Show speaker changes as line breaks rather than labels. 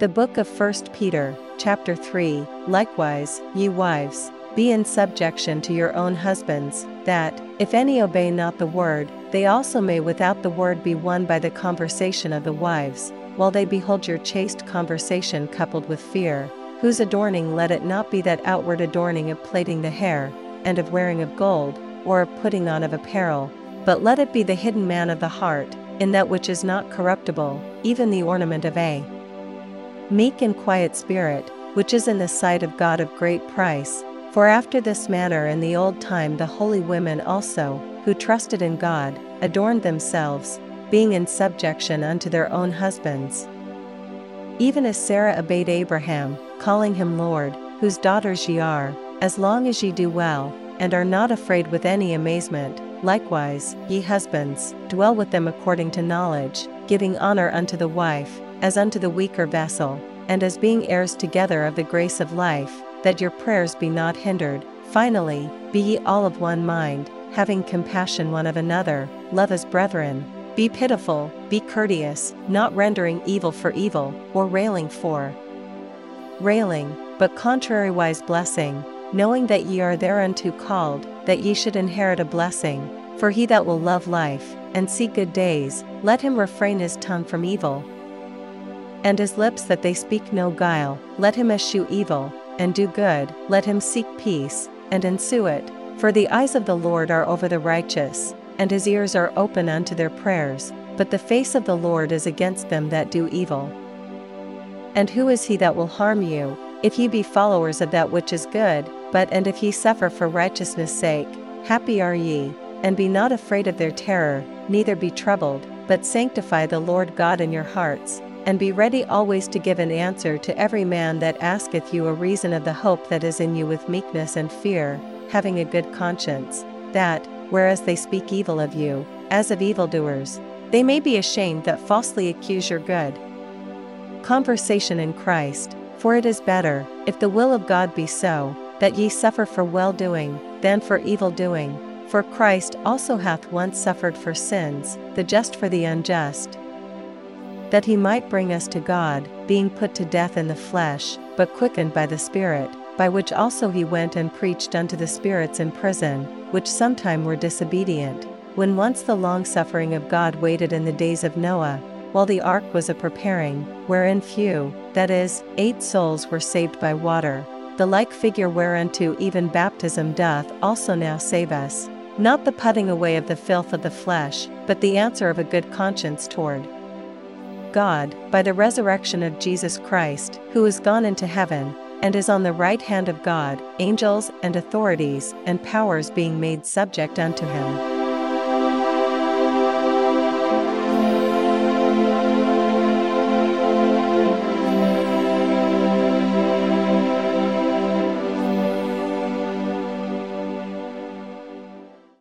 The book of 1 Peter, chapter 3 Likewise, ye wives, be in subjection to your own husbands, that, if any obey not the word, they also may without the word be won by the conversation of the wives, while they behold your chaste conversation coupled with fear, whose adorning let it not be that outward adorning of plaiting the hair, and of wearing of gold, or of putting on of apparel, but let it be the hidden man of the heart, in that which is not corruptible, even the ornament of a meek and quiet spirit, which is in the sight of God of great price. For after this manner in the old time the holy women also, who trusted in God, adorned themselves, being in subjection unto their own husbands. Even as Sarah obeyed Abraham, calling him Lord, whose daughters ye are, as long as ye do well, and are not afraid with any amazement, likewise, ye husbands, dwell with them according to knowledge, giving honor unto the wife, as unto the weaker vessel, and as being heirs together of the grace of life, that your prayers be not hindered. Finally, be ye all of one mind, having compassion one of another, love as brethren. Be pitiful, be courteous, not rendering evil for evil, or railing for railing, but contrariwise blessing, knowing that ye are thereunto called, that ye should inherit a blessing. For he that will love life, and see good days, let him refrain his tongue from evil, and his lips that they speak no guile, let him eschew evil, and do good, let him seek peace, and ensue it. For the eyes of the Lord are over the righteous, and his ears are open unto their prayers, but the face of the Lord is against them that do evil. And who is he that will harm you, if ye be followers of that which is good, but and if ye suffer for righteousness' sake, happy are ye, and be not afraid of their terror, neither be troubled, but sanctify the Lord God in your hearts, and be ready always to give an answer to every man that asketh you a reason of the hope that is in you with meekness and fear, having a good conscience, that, whereas they speak evil of you, as of evildoers, they may be ashamed that falsely accuse your good conversation in Christ, for it is better, if the will of God be so, that ye suffer for well doing, than for evil doing. For Christ also hath once suffered for sins, the just for the unjust, that he might bring us to God, being put to death in the flesh, but quickened by the Spirit, by which also he went and preached unto the spirits in prison, which sometime were disobedient, when once the long suffering of God waited in the days of Noah, while the ark was a preparing, wherein few, that is, eight souls were saved by water, the like figure whereunto even baptism doth also now save us, not the putting away of the filth of the flesh, but the answer of a good conscience toward God, by the resurrection of Jesus Christ, who is gone into heaven, and is on the right hand of God, angels and authorities and powers being made subject unto him.